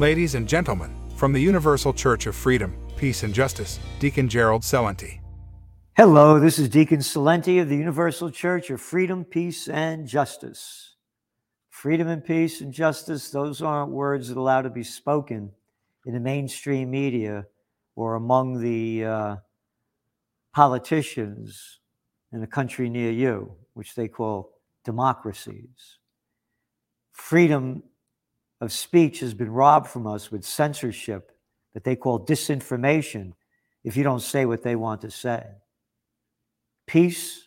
Ladies and gentlemen, from the Universal Church of Freedom, Peace and Justice, Deacon Gerald Celente. Hello, this is Deacon Celente of the Universal Church of Freedom, Peace, and Justice. Freedom and peace and justice, those aren't words that allow to be spoken in the mainstream media or among the uh, politicians in a country near you, which they call democracies. Freedom of speech has been robbed from us with censorship that they call disinformation if you don't say what they want to say. Peace.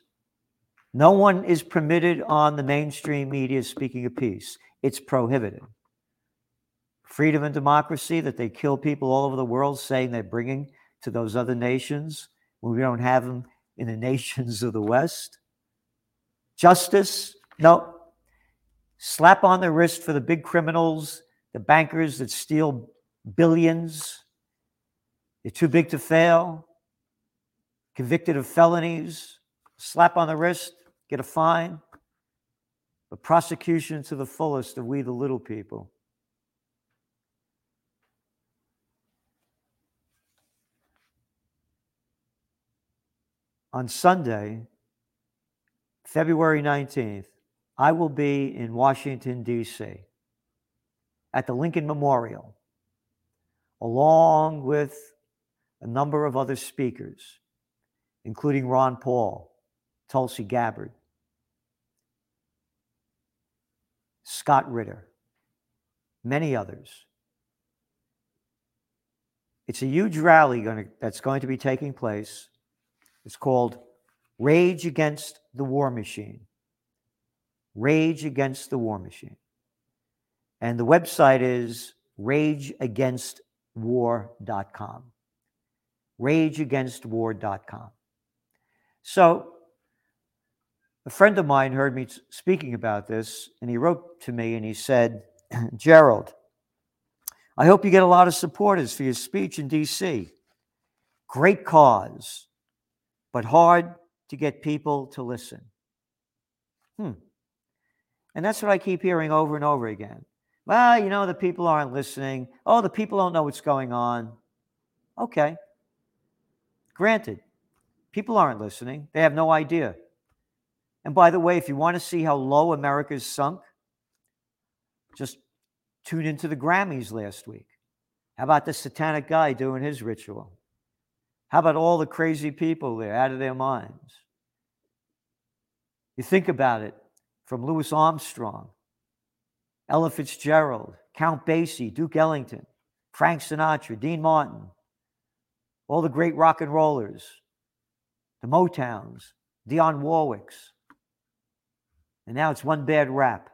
No one is permitted on the mainstream media speaking of peace. It's prohibited. Freedom and democracy, that they kill people all over the world saying they're bringing to those other nations when we don't have them in the nations of the West. Justice, no, slap on the wrist for the big criminals, the bankers that steal billions. They're too big to fail, convicted of felonies, slap on the wrist, get a fine. But prosecution to the fullest of we, the little people. On Sunday, February 19th, I will be in Washington, D.C. at the Lincoln Memorial, along with a number of other speakers, including Ron Paul, Tulsi Gabbard, Scott Ritter, many others. It's a huge rally gonna, that's going to be taking place. It's called Rage Against the War Machine. Rage Against the War Machine. And the website is rageagainstwar.com. Rageagainstwar.com. So, a friend of mine heard me speaking about this, and he wrote to me and he said, Gerald, I hope you get a lot of supporters for your speech in DC. Great cause, but hard to get people to listen. Hmm. And that's what I keep hearing over and over again. Well, you know, the people aren't listening. Oh, the people don't know what's going on. Okay. Granted, people aren't listening, they have no idea. And by the way, if you want to see how low America's sunk, just tune into the Grammys last week. How about the satanic guy doing his ritual? How about all the crazy people there out of their minds? You think about it from Louis Armstrong, Ella Fitzgerald, Count Basie, Duke Ellington, Frank Sinatra, Dean Martin, all the great rock and rollers, the Motowns, Dionne Warwicks. And now it's one bad rap.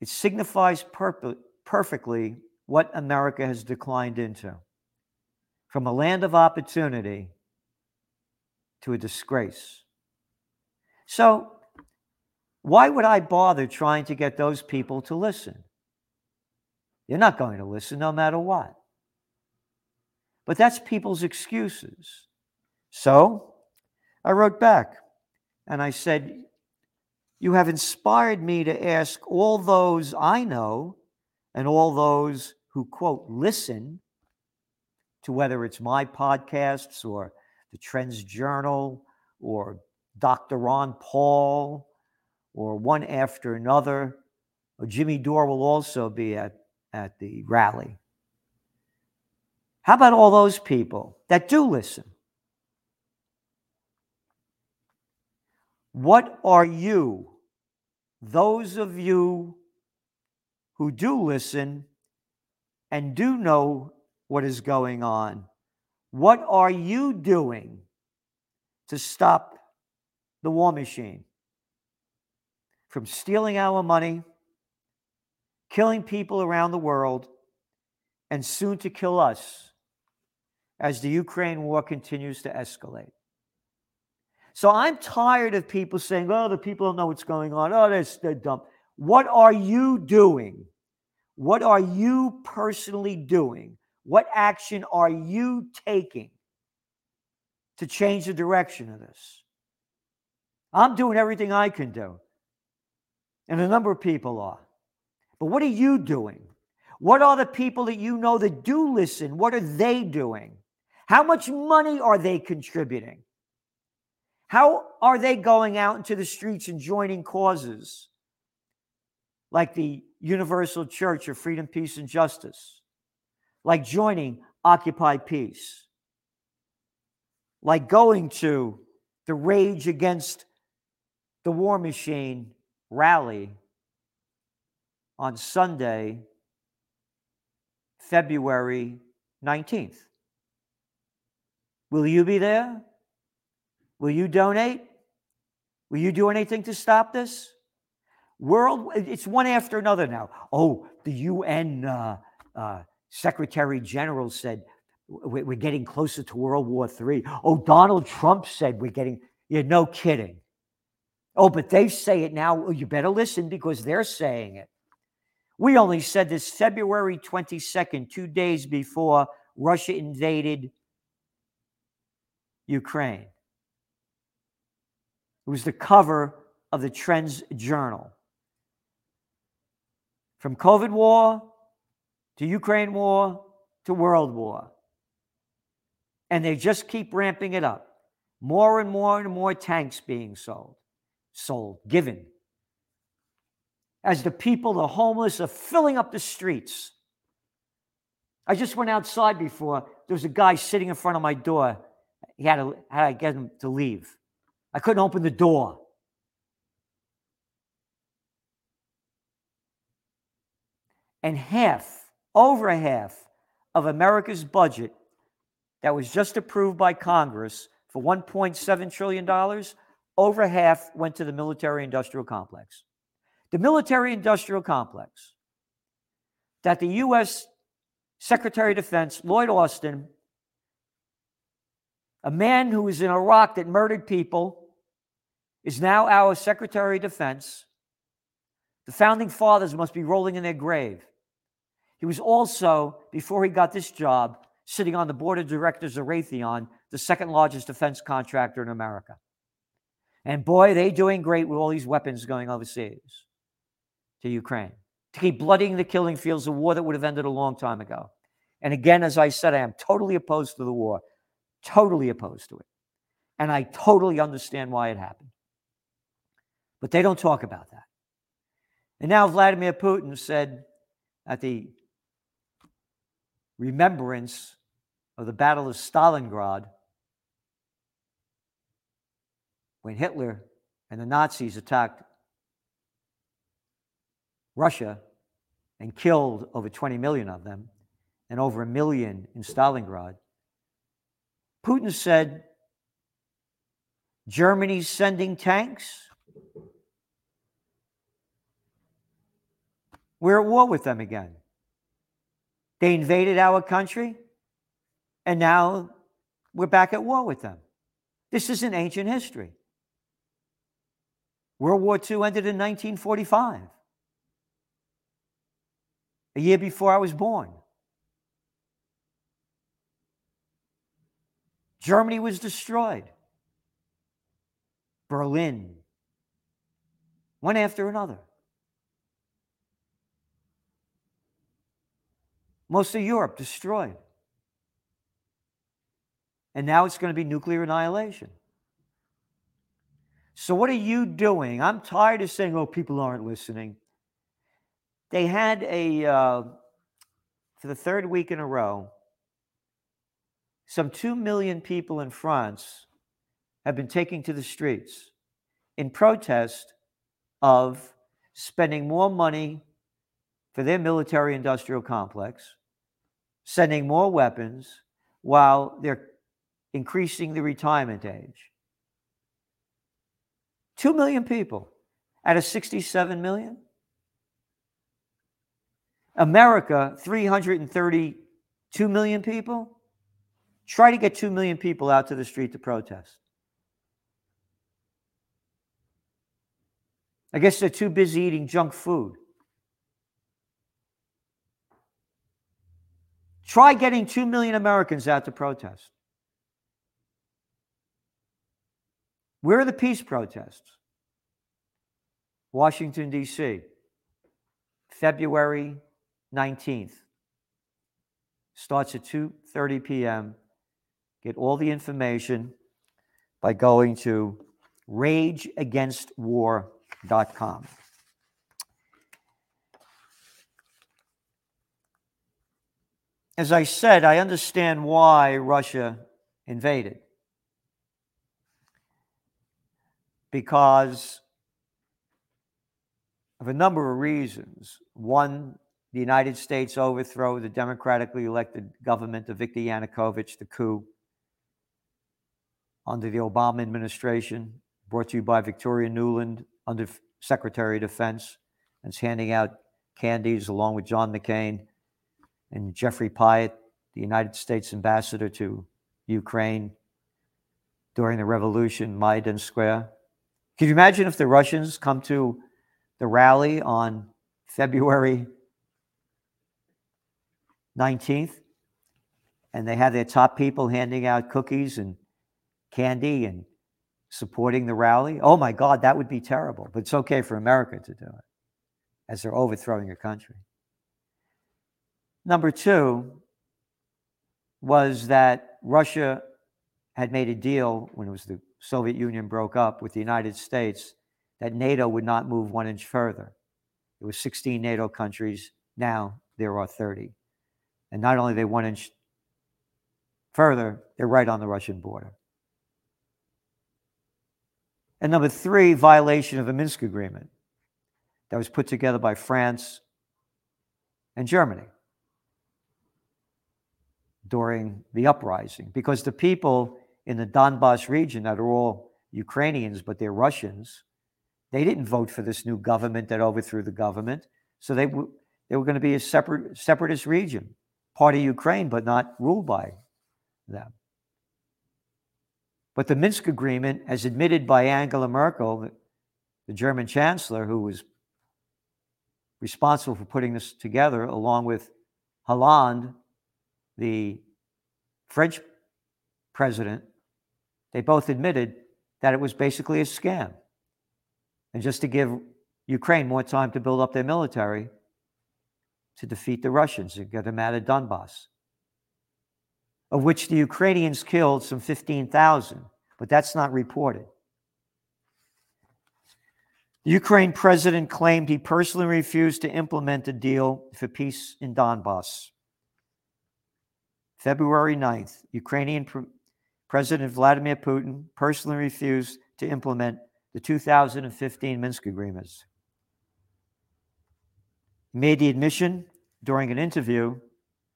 It signifies perp- perfectly what America has declined into from a land of opportunity to a disgrace. So, why would I bother trying to get those people to listen? They're not going to listen no matter what. But that's people's excuses. So I wrote back and I said, You have inspired me to ask all those I know and all those who, quote, listen to whether it's my podcasts or the Trends Journal or Dr. Ron Paul or one after another. Or Jimmy Dore will also be at, at the rally. How about all those people that do listen? What are you, those of you who do listen and do know what is going on, what are you doing to stop the war machine from stealing our money, killing people around the world, and soon to kill us as the Ukraine war continues to escalate. So I'm tired of people saying, oh, the people don't know what's going on. Oh, they're, dumb. What are you doing? What are you personally doing? What action are you taking to change the direction of this? I'm doing everything I can do. And a number of people are. But what are you doing? What are the people that you know that do listen? What are they doing? How much money are they contributing? How are they going out into the streets and joining causes like the Universal Church of Freedom, Peace, and Justice? Like joining Occupy Peace? Like going to the Rage Against the War Machine rally on Sunday, February 19th? Will you be there? Will you donate? Will you do anything to stop this? World, it's one after another now. Oh, the UN uh, uh, Secretary General said we're getting closer to World War III. Oh, Donald Trump said we're getting, yeah, no kidding. Oh, but they say it now. Well, you better listen because they're saying it. We only said this February 22nd, two days before Russia invaded Ukraine. It was the cover of the Trends Journal. From COVID war to Ukraine war to World War. And they just keep ramping it up. More and more and more tanks being sold, sold, given. As the people, the homeless, are filling up the streets. I just went outside before. There was a guy sitting in front of my door. He had to, had to get him to leave. I couldn't open the door. And half, over half of America's budget that was just approved by Congress for $1.7 trillion, over half went to the military industrial complex. The military industrial complex that the U.S. Secretary of Defense, Lloyd Austin, a man who was in Iraq that murdered people, is now our Secretary of Defense. The founding fathers must be rolling in their grave. He was also, before he got this job, sitting on the board of directors of Raytheon, the second largest defense contractor in America. And boy, they doing great with all these weapons going overseas to Ukraine to keep bloodying the killing fields, of war that would have ended a long time ago. And again, as I said, I am totally opposed to the war, totally opposed to it. And I totally understand why it happened. But they don't talk about that. And now Vladimir Putin said at the remembrance of the Battle of Stalingrad, when Hitler and the Nazis attacked Russia and killed over 20 million of them and over a million in Stalingrad, Putin said, Germany's sending tanks. We're at war with them again. They invaded our country, and now we're back at war with them. This is an ancient history. World War II ended in 1945, a year before I was born. Germany was destroyed. Berlin, one after another. Most of Europe destroyed. And now it's going to be nuclear annihilation. So, what are you doing? I'm tired of saying, oh, people aren't listening. They had a, uh, for the third week in a row, some 2 million people in France have been taking to the streets in protest of spending more money for their military industrial complex, sending more weapons while they're increasing the retirement age. 2 million people out of 67 million. America, 332 million people. Try to get 2 million people out to the street to protest. I guess they're too busy eating junk food. Try getting 2 million Americans out to protest. Where are the peace protests? Washington, D.C., February 19th. Starts at 2:30 p.m. Get all the information by going to rageagainstwar.com. As I said, I understand why Russia invaded. Because of a number of reasons. One, the United States overthrow the democratically elected government of Viktor Yanukovych, the coup under the Obama administration, brought to you by Victoria Nuland, under Secretary of Defense, and is handing out candies along with John McCain and Jeffrey Pyatt, the United States ambassador to Ukraine during the revolution, Maidan Square. Can you imagine if the Russians come to the rally on February 19th and they have their top people handing out cookies and candy and supporting the rally? Oh my God, that would be terrible. But it's okay for America to do it as they're overthrowing your country. Number two was that Russia had made a deal when it was the Soviet Union broke up with the United States that NATO would not move one inch further. There were 16 NATO countries. Now there are 30. And not only they one inch further, they're right on the Russian border. And number three, violation of the Minsk agreement that was put together by France and Germany during the uprising. Because the people in the Donbass region that are all Ukrainians, but they're Russians, they didn't vote for this new government that overthrew the government. So they, w- they were going to be a separate, separatist region, part of Ukraine, but not ruled by them. But the Minsk agreement, as admitted by Angela Merkel, the German chancellor, who was responsible for putting this together, along with Hollande, the French president, they both admitted that it was basically a scam. And just to give Ukraine more time to build up their military to defeat the Russians and get them out of Donbass, of which the Ukrainians killed some 15,000, but that's not reported. The Ukraine president claimed he personally refused to implement a deal for peace in Donbass. February 9th, Ukrainian President Vladimir Putin personally refused to implement the 2015 Minsk agreements. He made the admission during an interview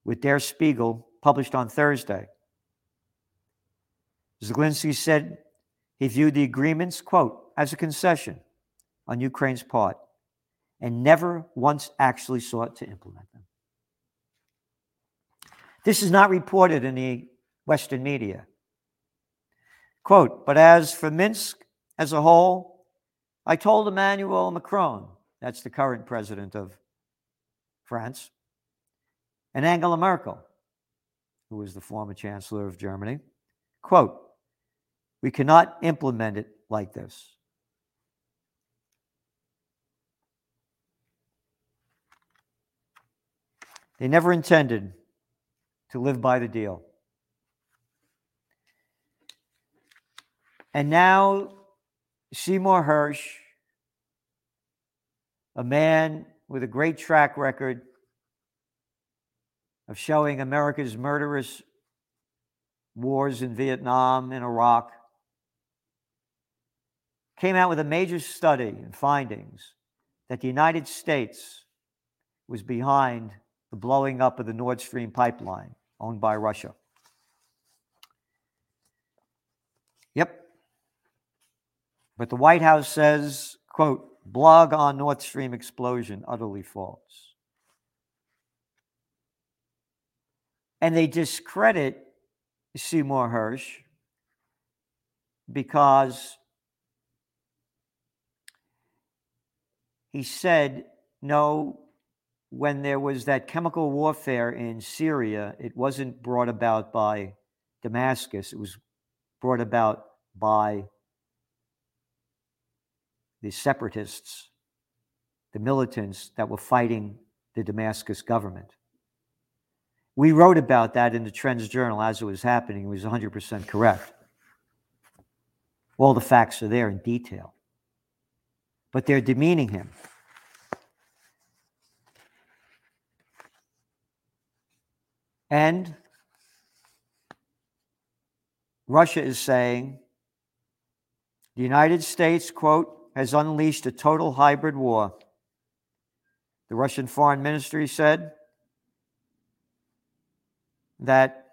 with Der Spiegel published on Thursday. Zelensky said he viewed the agreements, quote, as a concession on Ukraine's part and never once actually sought to implement them. This is not reported in the Western media. Quote, but as for Minsk as a whole, I told Emmanuel Macron, that's the current president of France, and Angela Merkel, who was the former chancellor of Germany, quote, we cannot implement it like this. They never intended to live by the deal. And now, Seymour Hersh, a man with a great track record of showing America's murderous wars in Vietnam and Iraq, came out with a major study and findings that the United States was behind the blowing up of the Nord Stream pipeline owned by Russia. But the White House says, quote, blog on Nord Stream explosion, utterly false. And they discredit Seymour Hersh because he said, no, when there was that chemical warfare in Syria, it wasn't brought about by Damascus, it was brought about by the separatists the militants that were fighting the Damascus government. We wrote about that in the Trends Journal as it was happening. It was 100% correct. All the facts are there in detail. But they're demeaning him. And Russia is saying the United States, quote, has unleashed a total hybrid war. The Russian Foreign Ministry said that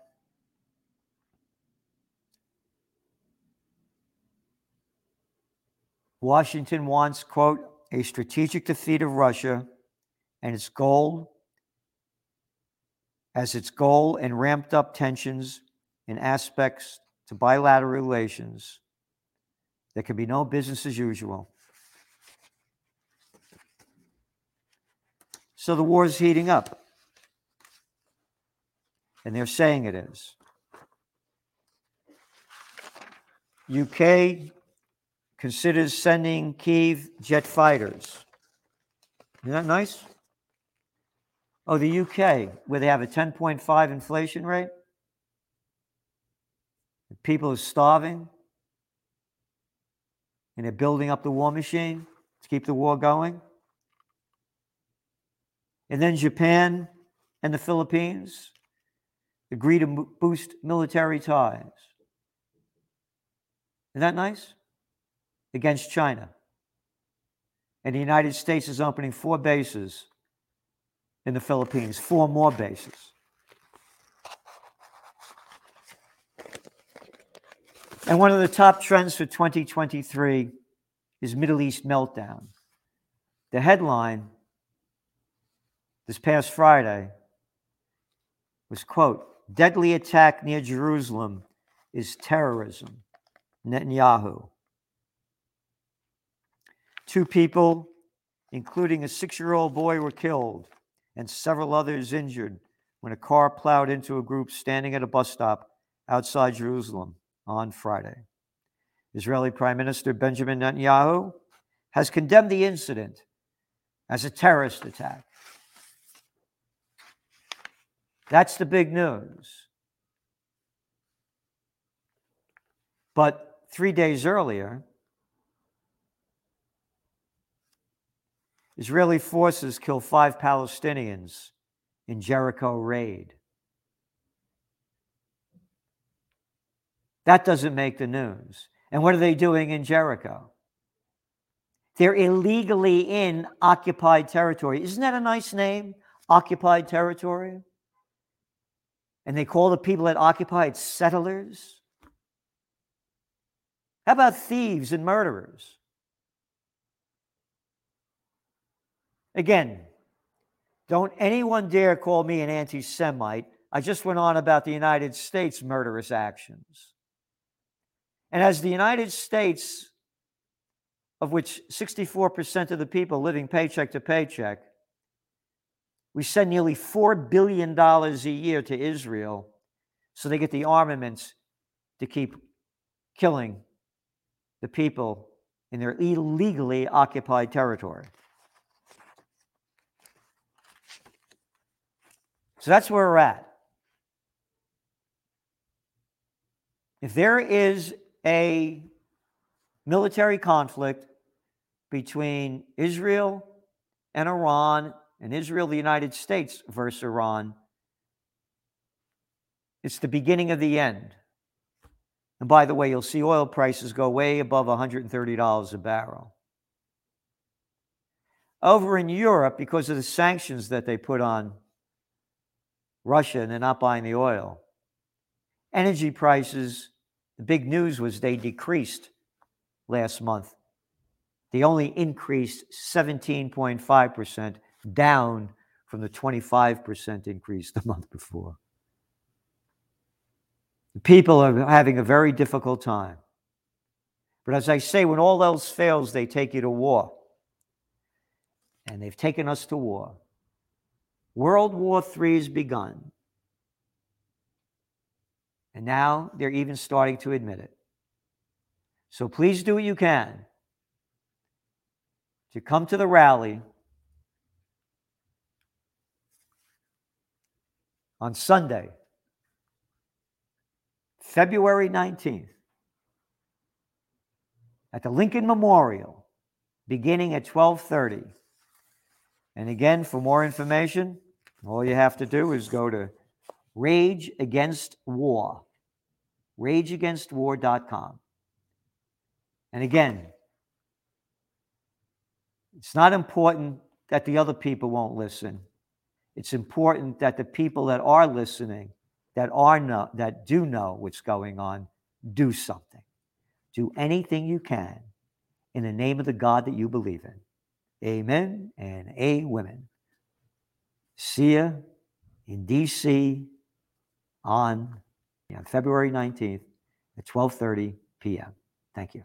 Washington wants, quote, a strategic defeat of Russia and its goal as its goal and ramped up tensions in aspects to bilateral relations. There can be no business as usual. So the war is heating up. And they're saying it is. UK considers sending Kiev jet fighters. Isn't that nice? Oh, the UK, where they have a 10.5 inflation rate. People are starving. And they're building up the war machine to keep the war going. And then Japan and the Philippines agree to boost military ties. Isn't that nice? Against China. And the United States is opening four bases in the Philippines, four more bases. And one of the top trends for 2023 is Middle East meltdown. The headline this past Friday was quote, deadly attack near Jerusalem is terrorism. Netanyahu. Two people, including a six year old boy, were killed and several others injured when a car plowed into a group standing at a bus stop outside Jerusalem on Friday. Israeli Prime Minister Benjamin Netanyahu has condemned the incident as a terrorist attack. That's the big news. But three days earlier, Israeli forces kill five Palestinians in Jericho raid. That doesn't make the news. And what are they doing in Jericho? They're illegally in occupied territory. Isn't that a nice name? Occupied territory? And they call the people that occupied settlers? How about thieves and murderers? Again, don't anyone dare call me an anti Semite. I just went on about the United States' murderous actions. And as the United States, of which 64% of the people living paycheck to paycheck, we send nearly $4 billion a year to Israel so they get the armaments to keep killing the people in their illegally occupied territory. So that's where we're at. If there is a military conflict between Israel and Iran, and Israel, the United States versus Iran, it's the beginning of the end. And by the way, you'll see oil prices go way above $130 a barrel. Over in Europe, because of the sanctions that they put on Russia and they're not buying the oil. Energy prices, the big news was they decreased last month. They only increased 17.5%, down from the 25% increase the month before. People are having a very difficult time. But as I say, when all else fails, they take you to war. And they've taken us to war. World War III has begun. And now they're even starting to admit it. So please do what you can to come to the rally on Sunday, February 19th, at the Lincoln Memorial, beginning at 12:30. And again, for more information, all you have to do is go to Rage Against War, rageagainstwar.com. And again, it's not important that the other people won't listen. It's important that the people that are listening, that are know, that do know what's going on, do something. Do anything you can in the name of the God that you believe in. Amen and a women. See you in DC on, on February 19th at 12:30 p.m. Thank you.